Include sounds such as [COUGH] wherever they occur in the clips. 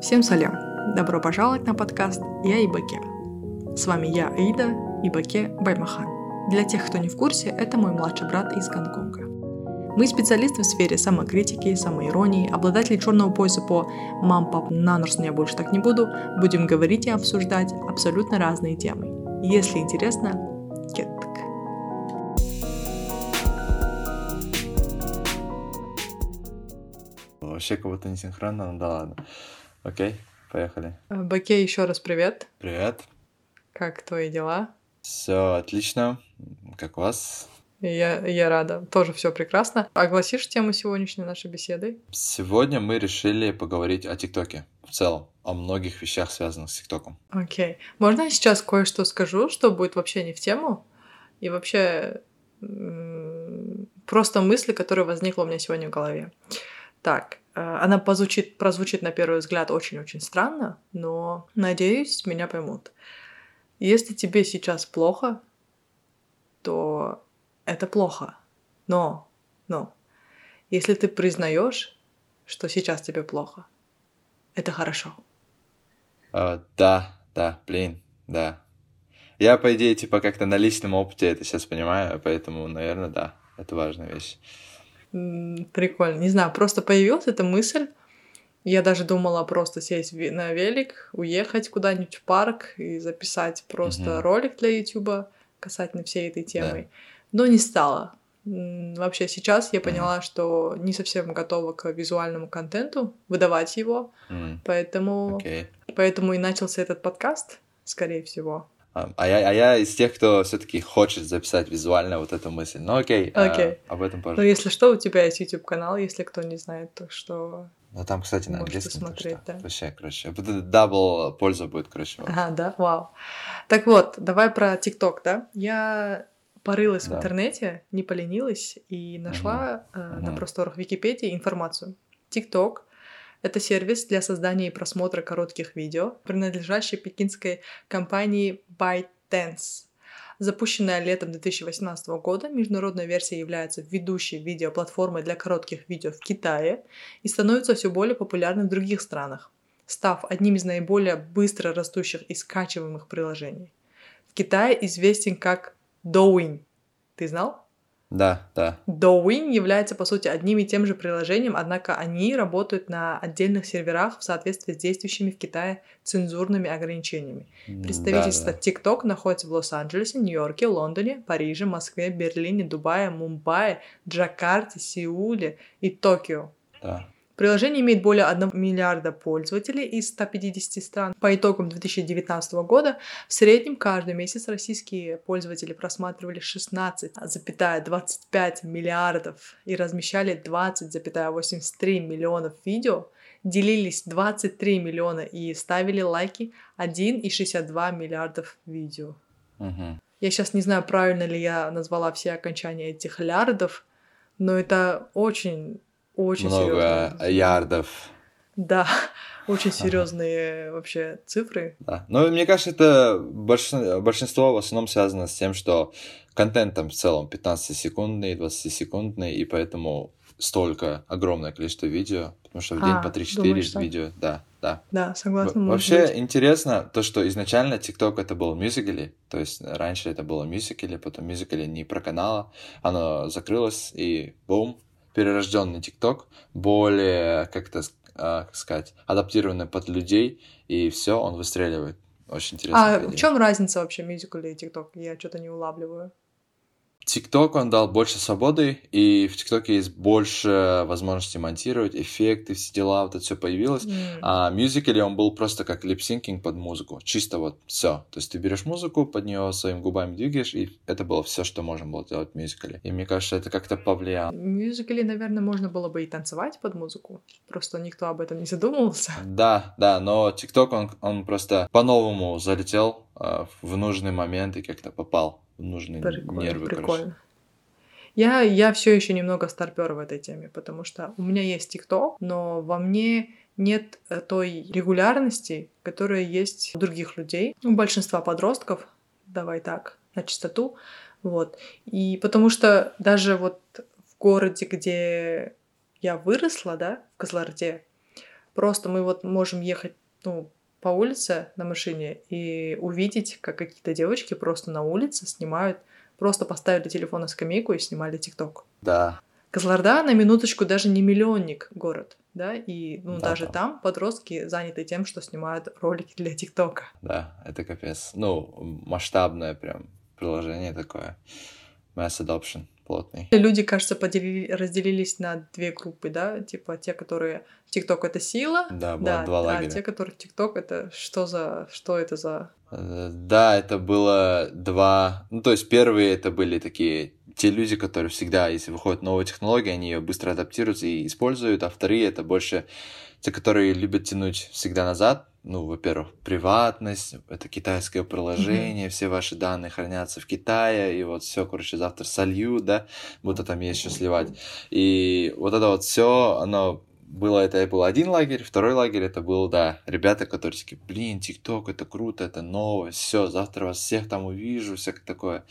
Всем салям! Добро пожаловать на подкаст «Я Ибаке». С вами я, Аида, Ибаке Баймахан. Для тех, кто не в курсе, это мой младший брат из Гонконга. Мы специалисты в сфере самокритики, самоиронии, обладатели черного пояса по «Мам, пап, на нос я больше так не буду», будем говорить и обсуждать абсолютно разные темы. Если интересно, кеттак. Вообще будто не синхронно, ну да ладно. Окей, поехали. Баке, еще раз привет. Привет. Как твои дела? Все отлично. Как у вас? Я, я рада. Тоже все прекрасно. Огласишь тему сегодняшней нашей беседы? Сегодня мы решили поговорить о ТикТоке в целом, о многих вещах, связанных с ТикТоком. Окей. Можно я сейчас кое-что скажу, что будет вообще не в тему? И вообще просто мысли, которая возникла у меня сегодня в голове. Так, э, она позвучит, прозвучит на первый взгляд очень-очень странно, но, надеюсь, меня поймут. Если тебе сейчас плохо, то это плохо. Но, но, если ты признаешь, что сейчас тебе плохо, это хорошо. А, да, да, блин, да. Я, по идее, типа как-то на личном опыте это сейчас понимаю, поэтому, наверное, да, это важная вещь. Прикольно. Не знаю, просто появилась эта мысль. Я даже думала просто сесть на велик, уехать куда-нибудь в парк и записать просто угу. ролик для Ютуба касательно всей этой темы. Да. Но не стала. Вообще сейчас я поняла, mm. что не совсем готова к визуальному контенту, выдавать его, mm. поэтому, okay. поэтому и начался этот подкаст, скорее всего. А, а, я, а я из тех, кто все-таки хочет записать визуально вот эту мысль. Ну окей, okay. а, об этом позже. Ну если что, у тебя есть YouTube канал, если кто не знает, то что. Ну там, кстати, на английском. смотреть, да. Вообще, короче, double польза будет, короче. Ага, да, вау. Так вот, давай про TikTok, да? Я порылась да. в интернете, не поленилась и нашла угу. э, угу. на просторах Википедии информацию. TikTok это сервис для создания и просмотра коротких видео, принадлежащий пекинской компании ByteDance. Запущенная летом 2018 года, международная версия является ведущей видеоплатформой для коротких видео в Китае и становится все более популярной в других странах, став одним из наиболее быстро растущих и скачиваемых приложений. В Китае известен как Douyin. Ты знал? Да, да. Douyin является, по сути, одним и тем же приложением, однако они работают на отдельных серверах в соответствии с действующими в Китае цензурными ограничениями. Представительство да, да. TikTok находится в Лос-Анджелесе, Нью-Йорке, Лондоне, Париже, Москве, Берлине, Дубае, Мумбаи, Джакарте, Сеуле и Токио. Да. Приложение имеет более 1 миллиарда пользователей из 150 стран. По итогам 2019 года в среднем каждый месяц российские пользователи просматривали 16,25 миллиардов и размещали 20,83 миллионов видео, делились 23 миллиона и ставили лайки 1,62 миллиардов видео. Угу. Я сейчас не знаю, правильно ли я назвала все окончания этих лярдов, но это очень очень Много серьезные. ярдов. Да, [LAUGHS] очень серьезные ага. вообще цифры. Да. Но мне кажется, это большинство, большинство в основном связано с тем, что контент там в целом 15-секундный, 20-секундный, и поэтому столько огромное количество видео, потому что в день а, по 3-4 видео, да, да. Да, согласна. Вообще быть. интересно то, что изначально TikTok это был мюзикли, то есть раньше это было мюзикли, потом мюзикли не проканало, оно закрылось и бум, перерожденный ТикТок, более, как это а, сказать, адаптированный под людей, и все, он выстреливает. Очень интересно. А в чем разница вообще Musical.ly и ТикТок? Я что-то не улавливаю. ТикТок, он дал больше свободы, и в ТикТоке есть больше возможностей монтировать, эффекты, все дела, вот это все появилось. Мм. А Musical.ly он был просто как lip-syncing под музыку, чисто вот все. То есть ты берешь музыку, под нее своими губами двигаешь, и это было все, что можно было делать в Musical.ly. И мне кажется, это как-то повлияло. В мюзикле, наверное, можно было бы и танцевать под музыку, просто никто об этом не задумывался. Да, да, но ТикТок, он, он просто по-новому залетел в нужный момент и как-то попал нужны прикольно, нервы. Прикольно. Короче. Я, я все еще немного старпер в этой теме, потому что у меня есть ТикТок, но во мне нет э, той регулярности, которая есть у других людей, у большинства подростков, давай так, на чистоту, вот. И потому что даже вот в городе, где я выросла, да, в Козларде, Просто мы вот можем ехать, ну, по улице на машине и увидеть, как какие-то девочки просто на улице снимают, просто поставили телефон на скамейку и снимали ТикТок. Да. Козларда на минуточку даже не миллионник город, да, и ну, Да, даже там. там подростки заняты тем, что снимают ролики для ТикТока. Да, это капец. Ну, масштабное прям приложение такое. Mass adoption плотный. Люди, кажется, подели- разделились на две группы, да, типа те, которые ТикТок это сила, Да, было да, два а лагеря. те, которые ТикТок это что за, что это за... Э, Да, это было два... Ну, то есть первые это были такие те люди, которые всегда, если выходит новая технология, они ее быстро адаптируются и используют, а вторые это больше те, которые любят тянуть всегда назад. Ну, во-первых, приватность, это китайское приложение, все ваши данные хранятся в Китае, и вот все, короче, завтра сольют, да, будто там есть что сливать. И вот это вот все, оно было, это был один лагерь, второй лагерь это был, да, ребята, которые такие, блин, ТикТок, это круто, это новость, все, завтра вас всех там увижу, всякое такое.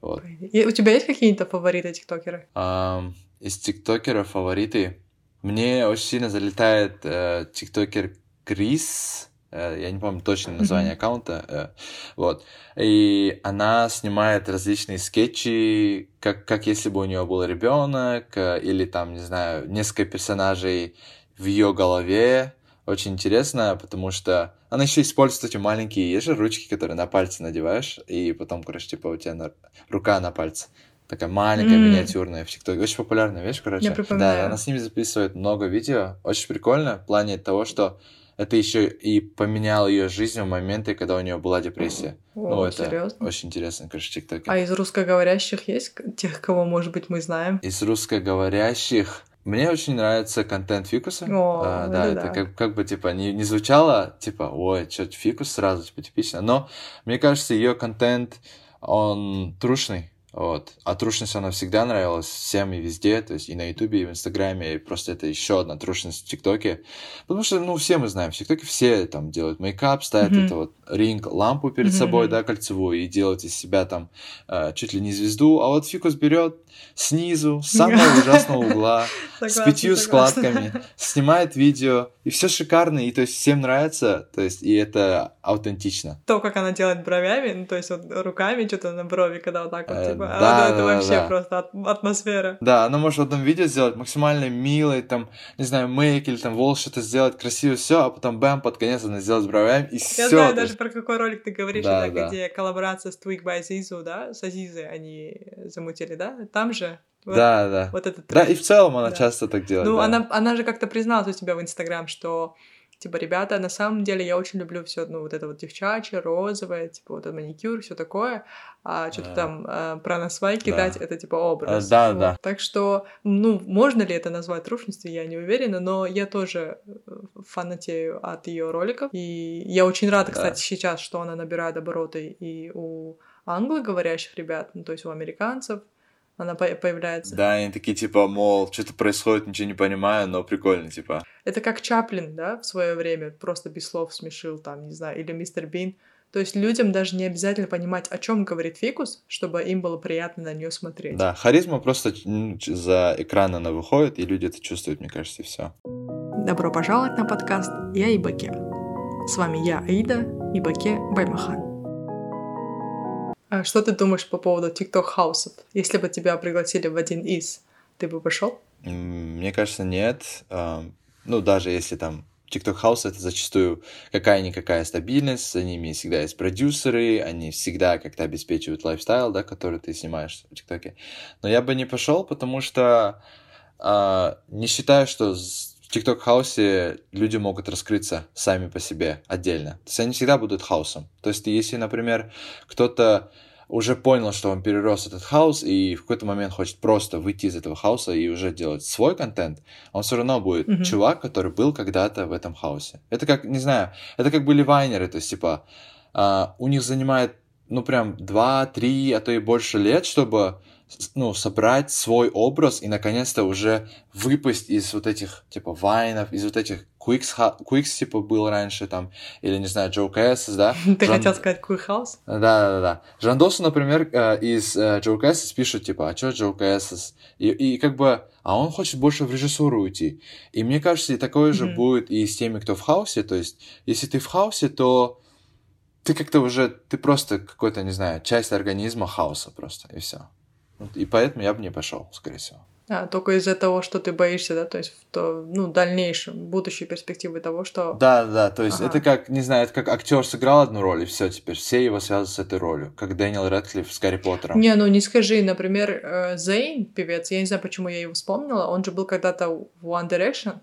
Вот. И у тебя есть какие-то фавориты ТикТокеры? Ам, из тиктокеров фавориты. Мне очень сильно залетает э, тиктокер Крис. Э, я не помню точное название аккаунта. э, вот. И она снимает различные скетчи, как, как если бы у нее был ребенок, э, или там, не знаю, несколько персонажей в ее голове. Очень интересно, потому что она еще использует эти маленькие, есть же ручки, которые на пальцы надеваешь, и потом, короче, типа у тебя на- рука на пальце. Такая маленькая, М. миниатюрная в ТикТоке. Очень популярная вещь, короче. Я Да, и она с ними записывает много видео. Очень прикольно в плане того, что это еще и поменяло ее жизнь в моменты, когда у нее была депрессия. О, ну, это серьезно? очень интересно, короче, ТикТоке. А из русскоговорящих есть тех, кого, может быть, мы знаем? Из русскоговорящих мне очень нравится контент Фикуса. О, А, да, это это да. как, как бы типа не, не звучало, типа, ой, что Фикус сразу, типа, типично. Но мне кажется, ее контент, он трушный. Вот. А трушность, она всегда нравилась всем и везде, то есть и на Ютубе, и в Инстаграме, и просто это еще одна трушность в ТикТоке. Потому что, ну, все мы знаем, в ТикТоке все там делают make-up, ставят Мгм. это вот ring лампу перед Мгм, собой, да, кольцевую, и делают из себя там э, чуть ли не звезду, а вот Фикус берет снизу, с [LAUGHS] самого ужасного угла, с пятью складками, снимает видео, и все шикарно, и то есть всем нравится, то есть и это аутентично. То, как она делает бровями, ну, то есть вот руками что-то на брови, когда вот так вот, Э, типа, а да, вот это да, вообще да. просто от- атмосфера. Да, она может в одном видео сделать максимально милой, там, не знаю, мейк или там волос что-то сделать красиво, все, а потом бэм, под конец она сделает бровями, и Я все. знаю даже про какой ролик ты говоришь, Да, это да. где коллаборация с Twig by Zizu, да, с Азизой они замутили, да? Там же вот, Да, да. вот этот Да, тренд. и в целом она Да. часто так делает. Ну, да. она, она же как-то призналась у тебя в Инстаграм, что, типа, ребята, на самом деле я очень люблю все, ну, вот это вот девчачье, розовое, типа, вот этот маникюр, все такое, а что-то А. там э, про насвай Да. это, типа, образ. А, да, Вот. да. Так что, ну, можно ли это назвать трушностью, я не уверена, но я тоже э, фанатею от ее роликов, и я очень рада, Да. кстати, сейчас, что она набирает обороты и у англоговорящих ребят, ну, то есть у американцев, она по- появляется. Да, они такие, типа, мол, что-то происходит, ничего не понимаю, но прикольно, типа. Это как Чаплин, да, в свое время просто без слов смешил, там, не знаю, или Мистер Бин. То есть людям даже не обязательно понимать, о чем говорит Фикус, чтобы им было приятно на нее смотреть. Да, харизма просто ч- за экран она выходит, и люди это чувствуют, мне кажется, и все. Добро пожаловать на подкаст «Я и Баке». С вами я, Аида, и Баке Баймахан. А что ты думаешь по поводу TikTok house ов? Если бы тебя пригласили в один из, ты бы пошел? Мне кажется, нет. Ам, Ну, даже если там TikTok House это зачастую какая-никакая стабильность, за ними всегда есть продюсеры, они всегда как-то обеспечивают lifestyle, да, который ты снимаешь в ТикТоке. Но я бы не пошел, потому что а, не считаю, что в TikTok house е люди могут раскрыться сами по себе отдельно. То есть они всегда будут house ом. То есть если, например, кто-то уже понял, что он перерос этот хаос и в какой-то момент хочет просто выйти из этого хаоса и уже делать свой контент, он все равно будет Мгм. чувак, который был когда-то в этом хаосе. Это как, не знаю, это как были вайнеры, то есть, типа, а, у них занимает, ну, прям 2-3, а то и больше лет, чтобы ну, собрать свой образ и наконец-то уже выпасть из вот этих, типа, вайнов, из вот этих Quicks, Quicks типа, был раньше там, или, не знаю, Joe Cassis, да? [LAUGHS] Ты Жан... хотел сказать Quick House? Да, да, да. Жандосу, например, э, из э, Joe Cassis пишет, типа, а что Joe Cassis? И, и как бы, а он хочет больше в режиссуру уйти. И мне кажется, и такое же mm-hmm. будет и с теми, кто в хаусе, то есть, если ты в хаусе, то ты как-то уже, ты просто какой-то, не знаю, часть организма хаоса просто, и все. И поэтому я бы не пошел, скорее всего. А, только из-за того, что ты боишься, да, то есть в то, ну, дальнейшем, будущей перспективы того, что... Да, да, то есть ага. это как, не знаю, это как актер сыграл одну роль, и все, теперь все его связывают с этой ролью, как Дэниел Рэдклифф с Гарри Поттером. Не, ну не скажи, например, э, Зейн, певец, я не знаю, почему я его вспомнила, он же был когда-то в One Direction?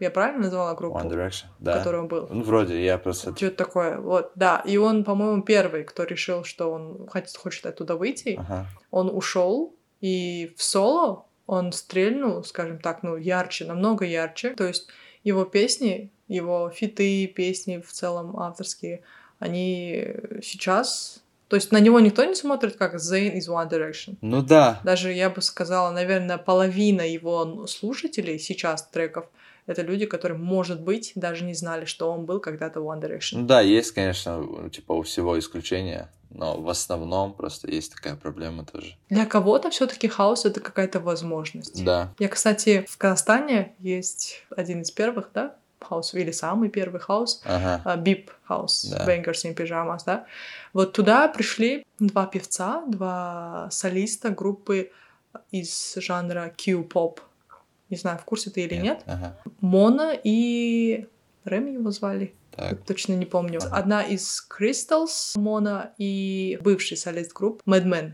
Я правильно назвала группу? One Direction, да. В которой он был. Ну, вроде, я просто... Что-то такое, вот, да. И он, по-моему, первый, кто решил, что он хочет, хочет оттуда выйти. Ага. Он ушел, и в соло он стрельнул, скажем так, ну, ярче, намного ярче. То есть его песни, его фиты, песни в целом авторские, они сейчас... То есть на него никто не смотрит как Zayn из One Direction. Ну да. Даже, я бы сказала, наверное, половина его слушателей сейчас треков — это люди, которые, может быть, даже не знали, что он был когда-то в One Direction. Да, есть, конечно, типа у всего исключения, но в основном просто есть такая проблема тоже. Для кого-то все-таки house это какая-то возможность. Да. Я, кстати, в Казахстане есть один из первых, да, house, или самый первый house, ага. BIP House, Bangers in Pyjamas, да. Вот туда пришли два певца, два солиста группы из жанра Q-pop, не знаю, в курсе ты или нет. нет. Ага. Мона и Рэм его звали. Так. Точно не помню. Ага. Одна из Crystals, Мона и бывший солист групп Madman.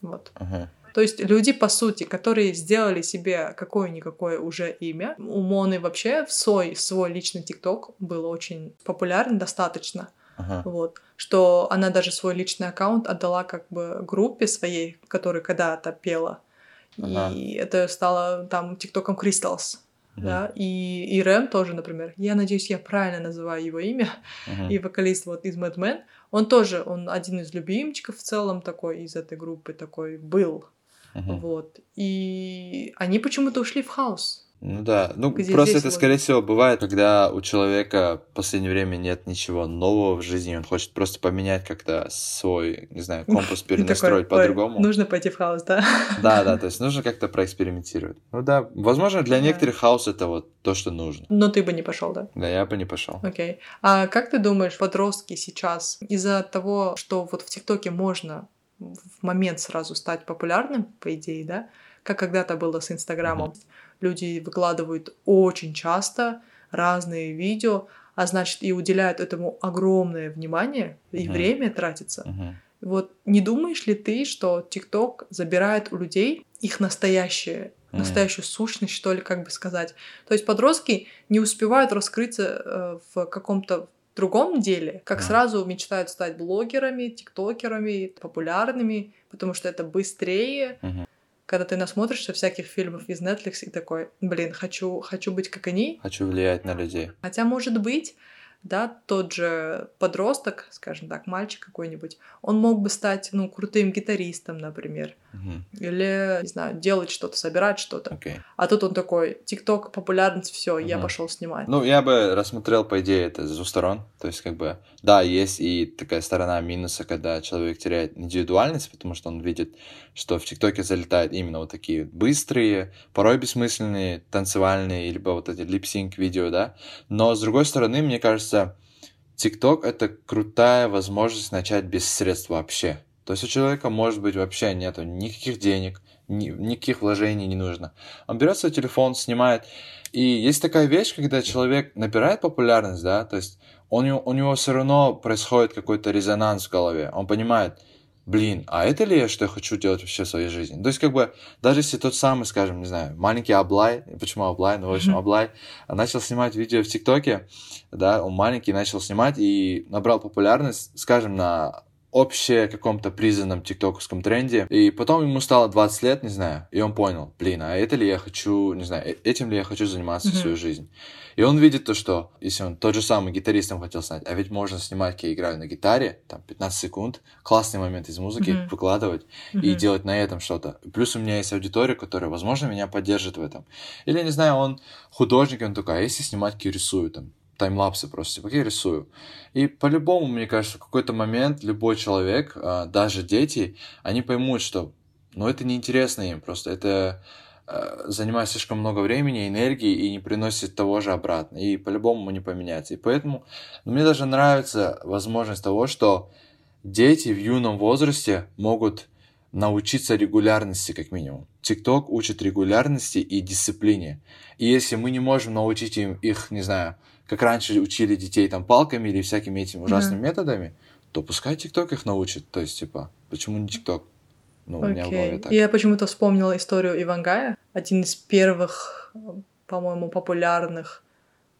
Вот. Ага. То есть люди, по сути, которые сделали себе какое-никакое уже имя. У Моны вообще в свой, свой личный ТикТок был очень популярен достаточно. Ага. Вот. Что она даже свой личный аккаунт отдала как бы группе своей, которая когда-то пела. Ага. И это стало там ТикТоком Crystals. Uh-huh. Да, и, и Рэм тоже, например. Я надеюсь, я правильно называю его имя. Uh-huh. И вокалист вот из Mad Men. Он тоже, он один из любимчиков в целом такой из этой группы такой был. Uh-huh. Вот. И они почему-то ушли в хаос. Ну да, ну Где просто это, вот... скорее всего, бывает, когда у человека в последнее время нет ничего нового в жизни, он хочет просто поменять как-то свой, не знаю, [LAUGHS] компас перенастроить по-другому. Нужно пойти в хаос, да? [LAUGHS] Да, да, то есть нужно как-то проэкспериментировать. Ну да, возможно, для некоторых хаос это вот то, что нужно. Но ты бы не пошел, да? Да, я бы не пошел. Окей. А как ты думаешь, подростки сейчас из-за того, что вот в ТикТоке можно в момент сразу стать популярным, по идее, да, как когда-то было с Инстаграмом, mm-hmm люди выкладывают очень часто разные видео, а значит и уделяют этому огромное внимание и uh-huh. время тратится. Uh-huh. Вот не думаешь ли ты, что ТикТок забирает у людей их настоящее, uh-huh. настоящую сущность, что ли, как бы сказать? То есть подростки не успевают раскрыться э, в каком-то другом деле, как uh-huh. сразу мечтают стать блогерами, тиктокерами, популярными, потому что это быстрее, uh-huh когда ты насмотришься всяких фильмов из Netflix и такой, блин, хочу, хочу быть как они. Хочу влиять на людей. Хотя, может быть, да, тот же подросток, скажем так, мальчик какой-нибудь, он мог бы стать, ну, крутым гитаристом, например, угу. или, не знаю, делать что-то, собирать что-то. Okay. А тут он такой, ТикТок, популярность, все, угу. я пошел снимать. Ну, я бы рассмотрел, по идее, это с двух сторон, то есть, как бы, да, есть и такая сторона минуса, когда человек теряет индивидуальность, потому что он видит, что в ТикТоке залетают именно вот такие быстрые, порой бессмысленные, танцевальные, либо вот эти липсинг видео, да, но, с другой стороны, мне кажется, кажется, TikTok — это крутая возможность начать без средств вообще. То есть у человека, может быть, вообще нету никаких денег, ни, никаких вложений не нужно. Он берет свой телефон, снимает. И есть такая вещь, когда человек набирает популярность, да, то есть он, у него все равно происходит какой-то резонанс в голове. Он понимает, блин, а это ли я, что я хочу делать вообще в своей жизни? То есть, как бы, даже если тот самый, скажем, не знаю, маленький Аблай, почему Аблай, ну, в общем, Аблай, начал снимать видео в ТикТоке, да, он маленький начал снимать и набрал популярность, скажем, на общее каком-то признанном тиктоковском тренде. И потом ему стало 20 лет, не знаю, и он понял, блин, а это ли я хочу, не знаю, э, этим ли я хочу заниматься mm-hmm. всю жизнь. И он видит то, что если он тот же самый гитаристом хотел стать, а ведь можно снимать, как я играю на гитаре, там 15 секунд, классный момент из музыки, mm-hmm. выкладывать mm-hmm. и делать на этом что-то. Плюс у меня есть аудитория, которая, возможно, меня поддержит в этом. Или, не знаю, он художник, он такой, а если снимать, как рисую, там, таймлапсы просто, типа, я рисую. И по-любому, мне кажется, в какой-то момент любой человек, а, даже дети, они поймут, что, ну, это неинтересно им, просто это а, занимает слишком много времени, энергии и не приносит того же обратно. И по-любому не поменяется. И поэтому ну, мне даже нравится возможность того, что дети в юном возрасте могут научиться регулярности, как минимум. ТикТок учит регулярности и дисциплине. И если мы не можем научить им их, не знаю, как раньше учили детей там палками или всякими этими ужасными да. методами, то пускай ТикТок их научит. То есть, типа, почему не ТикТок? Ну, Окей. у меня в голове так. Я почему-то вспомнила историю Ивангая, один из первых, по-моему, популярных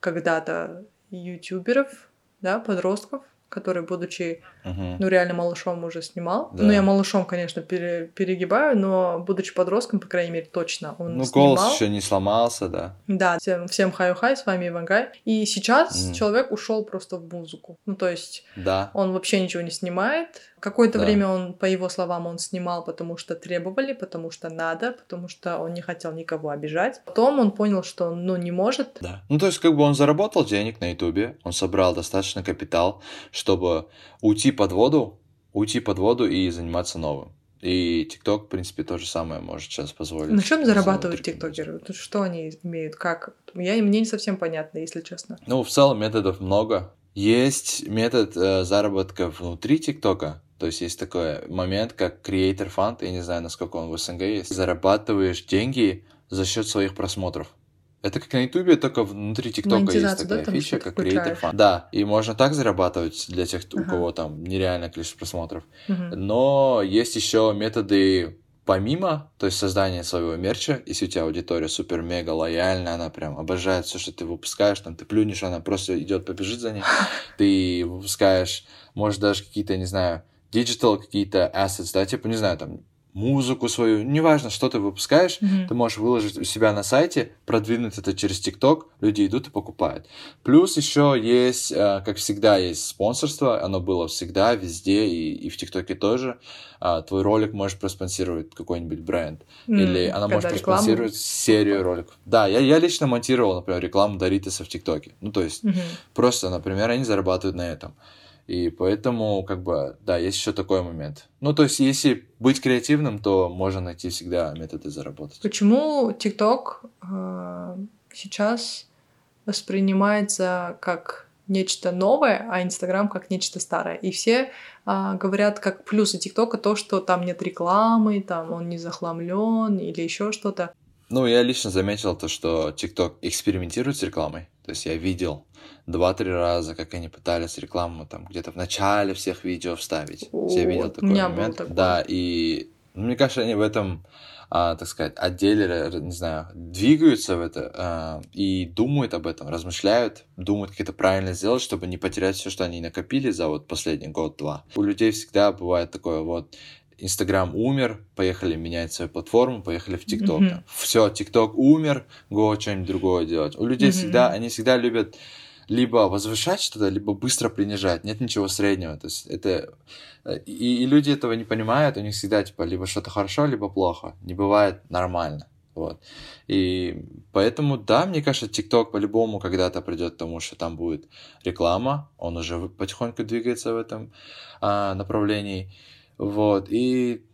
когда-то ютуберов, да, подростков, который, будучи, uh-huh. ну, реально малышом уже снимал. Да. Ну, я малышом, конечно, пере, перегибаю, но, будучи подростком, по крайней мере, точно он Ну, снимал. голос еще не сломался, да. Да, всем, всем хай-хай, с вами Ивангай. И сейчас uh-huh. человек ушел просто в музыку. Ну, то есть, да. он вообще ничего не снимает, Какое-то да. время он, по его словам, он снимал, потому что требовали, потому что надо, потому что он не хотел никого обижать. Потом он понял, что он, ну, не может. Да. Ну, то есть, как бы он заработал денег на Ютубе, он собрал достаточно капитал, чтобы уйти под воду, уйти под воду и заниматься новым. И ТикТок, в принципе, то же самое может сейчас позволить. На чем зарабатывают тиктокеры? Что они имеют? Как? Я, мне не совсем понятно, если честно. Ну, в целом методов много. Есть метод э, заработка внутри ТикТока, то есть есть такой момент, как Creator Fund, я не знаю, насколько он в СНГ есть. Зарабатываешь деньги за счет своих просмотров. Это как на Ютубе, только внутри ТикТока есть такая да, фича, как Creator Fund. Да, и можно так зарабатывать для тех, у ага. кого там нереальное количество просмотров. Угу. Но есть еще методы помимо, то есть создания своего мерча, если у тебя аудитория супер-мега лояльная, она прям обожает все, что ты выпускаешь, там ты плюнешь, она просто идет побежит за ней, [LAUGHS] ты выпускаешь, может даже какие-то, не знаю, digital какие-то assets, да, типа, не знаю, там, музыку свою, неважно, что ты выпускаешь, mm-hmm. ты можешь выложить у себя на сайте, продвинуть это через ТикТок, люди идут и покупают. Плюс еще есть, э, как всегда, есть спонсорство, оно было всегда, везде, и, и в ТикТоке тоже. А, твой ролик можешь проспонсировать какой-нибудь бренд, mm-hmm. или она может проспонсировать рекламу? серию роликов. Да, я, я лично монтировал, например, рекламу Доритеса в ТикТоке. Ну, то есть, mm-hmm. просто, например, они зарабатывают на этом. И поэтому, как бы, да, есть еще такой момент. Ну, то есть, если быть креативным, то можно найти всегда методы заработать. Почему ТикТок э, сейчас воспринимается как нечто новое, а Инстаграм как нечто старое. И все а, говорят, как плюсы ТикТока то, что там нет рекламы, там он не захламлен или еще что-то. Ну, я лично заметил то, что ТикТок экспериментирует с рекламой. То есть я видел два-три раза, как они пытались рекламу там где-то в начале всех видео вставить. О, я видел такой момент. Такой. Да, и ну, мне кажется, они в этом, а, так сказать, отделе, не знаю, двигаются в это а, и думают об этом, размышляют, думают, как это правильно сделать, чтобы не потерять все, что они накопили за вот последний год-два. У людей всегда бывает такое вот, Инстаграм умер, поехали менять свою платформу, поехали в ТикТок. Mm-hmm. Все, ТикТок умер, го что-нибудь другое делать. У людей mm-hmm. всегда, они всегда любят либо возвышать что-то, либо быстро принижать. Нет ничего среднего. То есть это... Э, и, и люди этого не понимают, у них всегда типа либо что-то хорошо, либо плохо. Не бывает нормально. Вот. И поэтому, да, мне кажется, ТикТок по-любому когда-то придет к тому, что там будет реклама. Он уже потихоньку двигается в этом а, направлении. Вот. И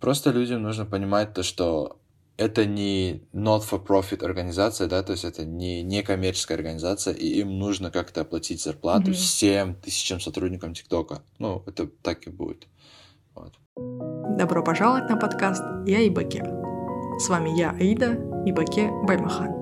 просто людям нужно понимать то, что это не not-for-profit организация, да, то есть это не некоммерческая организация, и им нужно как-то оплатить зарплату mm-hmm. всем тысячам сотрудникам ТикТока. Ну, это так и будет. Вот. Добро пожаловать на подкаст «Я и Баке». С вами я, Аида, и Баке Баймахан.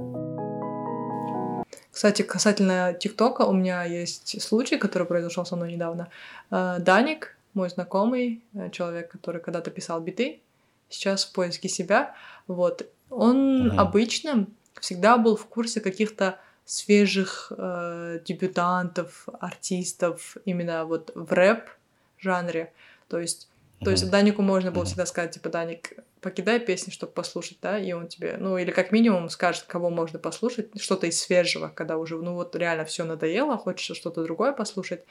Кстати, касательно ТикТока, у меня есть случай, который произошел со мной недавно. Э, Даник, мой знакомый, э, человек, который когда-то писал биты, сейчас в поиске себя, вот, он угу. обычно всегда был в курсе каких-то свежих э, дебютантов, артистов именно вот в рэп жанре. То есть то есть Данику можно было всегда сказать, типа, Даник, покидай песни, чтобы послушать, да, и он тебе, ну, или как минимум скажет, кого можно послушать, что-то из свежего, когда уже, ну, вот реально все надоело, хочется что-то другое послушать,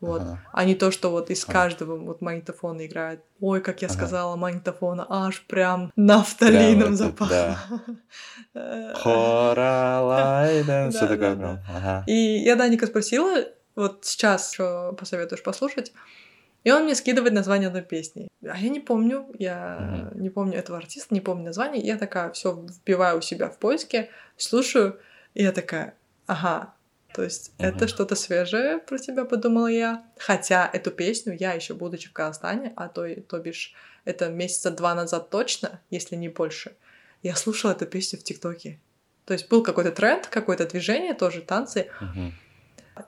вот, ага. а не то, что вот из каждого вот магнитофона играет. Ой, как я ага. сказала, магнитофона, аж прям нафталином запахло. Хоралайден, все такое прям. И я Даника спросила, вот сейчас что посоветуешь послушать, и он мне скидывает название одной песни. А я не помню, я mm-hmm. не помню этого артиста, не помню название. Я такая все вбиваю у себя в поиске, слушаю, и я такая, ага, то есть mm-hmm. это что-то свежее про тебя, подумала я. Хотя эту песню я еще будучи в Казахстане, а то, то бишь это месяца два назад точно, если не больше, я слушала эту песню в ТикТоке. То есть был какой-то тренд, какое-то движение, тоже танцы. Mm-hmm.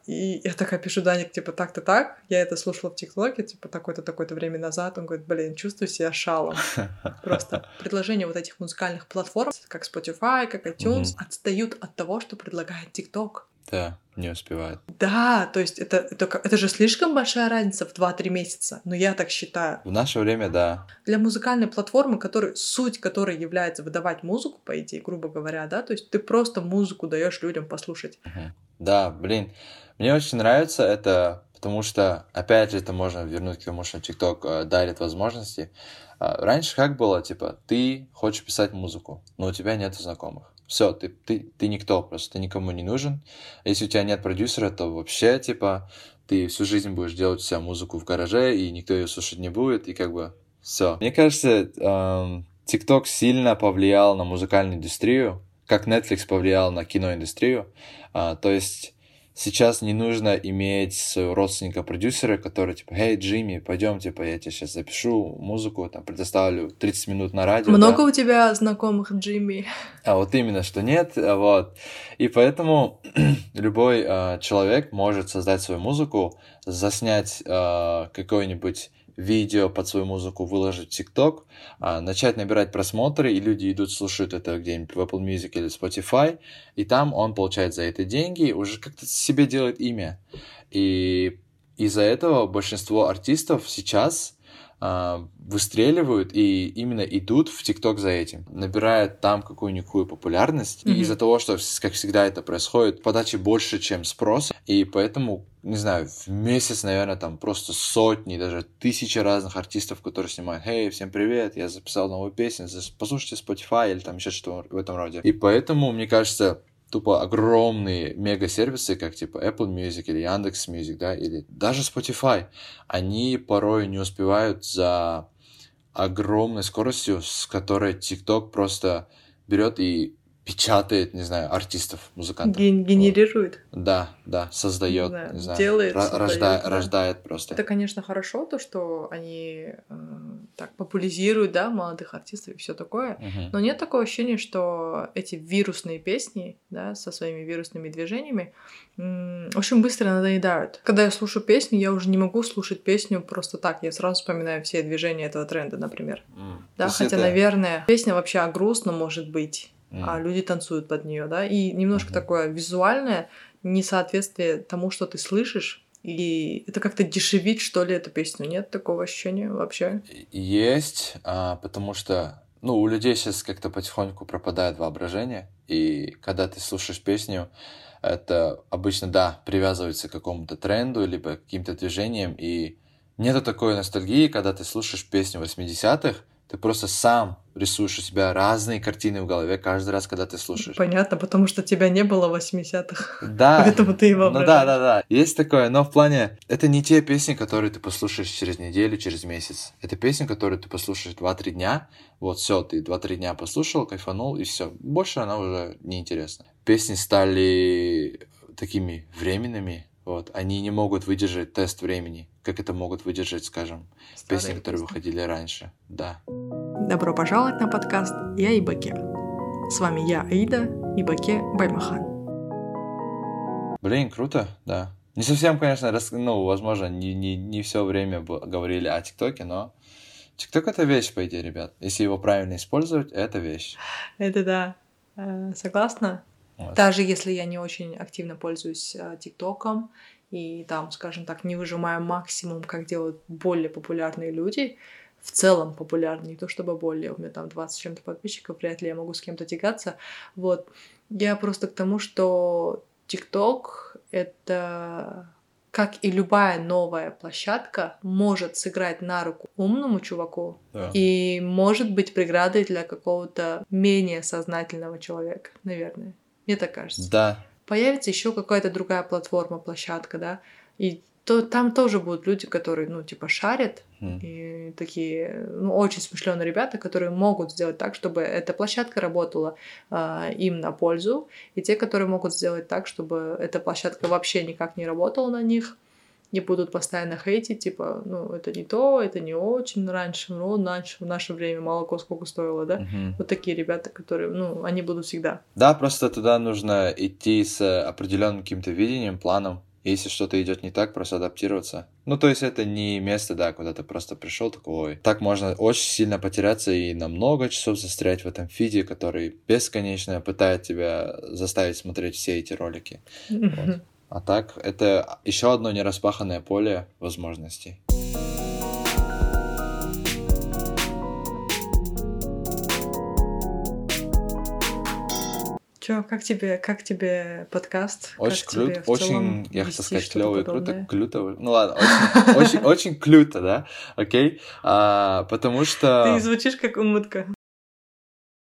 И я такая пишу Даник, типа, так-то так. Я это слушала в ТикТоке, типа, такое-то, такое-то время назад. Он говорит, блин, чувствую себя шалом. [LAUGHS] Просто предложения вот этих музыкальных платформ, как Spotify, как iTunes, отстают от того, что предлагает ТикТок. Да, не успевает. Да, то есть это, это, это же слишком большая разница в 2-3 месяца, но я так считаю. В наше время, да. Для музыкальной платформы, который, суть которой является выдавать музыку, по идее, грубо говоря, да, то есть ты просто музыку даешь людям послушать. Угу. Да, блин, мне очень нравится это, потому что, опять же, это можно вернуть к тому, что TikTok э, дарит возможности. Э, раньше как было, типа, ты хочешь писать музыку, но у тебя нет знакомых. Все, ты, ты, ты никто, просто ты никому не нужен. Если у тебя нет продюсера, то вообще, типа, ты всю жизнь будешь делать вся музыку в гараже, и никто ее слушать не будет, и как бы все. Мне кажется, эм, TikTok сильно повлиял на музыкальную индустрию, как Netflix повлиял на киноиндустрию. А, то есть сейчас не нужно иметь своего родственника-продюсера, который типа, «Эй, Джимми, пойдем, типа, я тебе сейчас запишу музыку, там, предоставлю 30 минут на радио». Много да? у тебя знакомых Джимми? А вот именно, что нет, вот. И поэтому [CLEARS THROAT] любой э, человек может создать свою музыку, заснять э, какой-нибудь видео под свою музыку выложить в ТикТок, а, начать набирать просмотры, и люди идут, слушают это где-нибудь в Apple Music или Spotify, и там он получает за это деньги, уже как-то себе делает имя. И из-за этого большинство артистов сейчас выстреливают и именно идут в ТикТок за этим, набирают там какую-никакую популярность. Mm-hmm. И из-за того, что, как всегда это происходит, подачи больше, чем спрос, и поэтому, не знаю, в месяц, наверное, там просто сотни, даже тысячи разных артистов, которые снимают, «Эй, всем привет, я записал новую песню, послушайте Spotify» или там еще что-то в этом роде. И поэтому, мне кажется, тупо огромные мега-сервисы, как типа Apple Music или Яндекс Music, да, или даже Spotify, они порой не успевают за огромной скоростью, с которой TikTok просто берет и печатает, не знаю, артистов, музыкантов. Ген- генерирует. Вот. Да, да, создает, не знаю, не знаю делает, ра- рождает, да. рождает просто. Это, конечно, хорошо, то, что они э, так популяризируют, да, молодых артистов и все такое, угу. но нет такого ощущения, что эти вирусные песни, да, со своими вирусными движениями, очень быстро надоедают. Когда я слушаю песню, я уже не могу слушать песню просто так, я сразу вспоминаю все движения этого тренда, например. Mm. Да, хотя, это... наверное, песня вообще о грустном может быть mm. а люди танцуют под нее, да, и немножко mm-hmm. такое визуальное несоответствие тому, что ты слышишь, и это как-то дешевит, что ли, эту песню. Нет такого ощущения вообще? Есть, а, потому что, ну, у людей сейчас как-то потихоньку пропадает воображение, и когда ты слушаешь песню, это обычно, да, привязывается к какому-то тренду, либо к каким-то движениям, и нету такой ностальгии, когда ты слушаешь песню 80-х, ты просто сам рисуешь у себя разные картины в голове каждый раз, когда ты слушаешь. Понятно, потому что тебя не было в 80-х. Да. [LAUGHS] Поэтому ты его Ну да, да, да. Есть такое, но в плане... Это не те песни, которые ты послушаешь через неделю, через месяц. Это песни, которые ты послушаешь 2-3 дня. Вот все, ты 2-3 дня послушал, кайфанул, и все. Больше она уже не интересна. Песни стали такими временными, вот, они не могут выдержать тест времени, как это могут выдержать, скажем, Старые песни, которые песни. выходили раньше. Да. Добро пожаловать на подкаст «Я Ибаке». С вами я, Аида, Ибаке Баймахан. Блин, круто, да. Не совсем, конечно, рас... ну, возможно, не, не, не все время говорили о ТикТоке, но ТикТок это вещь, по идее, ребят. Если его правильно использовать, это вещь. Это да. Э, согласна. Вот. Даже если я не очень активно пользуюсь э, ТикТоком и там, скажем так, не выжимаю максимум, как делают более популярные люди, в целом популярны, не то чтобы более, у меня там 20 чем-то подписчиков, вряд ли я могу с кем-то тягаться, вот. Я просто к тому, что ТикТок — это как и любая новая площадка, может сыграть на руку умному чуваку да. и может быть преградой для какого-то менее сознательного человека, наверное. Мне так кажется. Да. Появится еще какая-то другая платформа, площадка, да, и то там тоже будут люди, которые, ну, типа, шарят, mm. и такие, ну, очень смышленые ребята, которые могут сделать так, чтобы эта площадка работала э, им на пользу, и те, которые могут сделать так, чтобы эта площадка вообще никак не работала на них, не будут постоянно хейтить, типа, ну, это не то, это не очень раньше, ну, раньше, в наше время молоко сколько стоило, да? Uh-huh. Вот такие ребята, которые, ну, они будут всегда. Да, просто туда нужно идти с определенным каким-то видением, планом, если что-то идет не так, просто адаптироваться. Ну, то есть это не место, да, куда ты просто пришел такой. Так можно очень сильно потеряться и на много часов застрять в этом фиде, который бесконечно пытает тебя заставить смотреть все эти ролики. Вот. [LAUGHS] А так, это еще одно нераспаханное поле возможностей. Че, как тебе, как тебе подкаст? Очень круто, очень, я хотел сказать, клево и круто, клюто. Ну ладно, очень, [LAUGHS] очень, очень клюто, да, окей, а, потому что... Ты звучишь как умутка.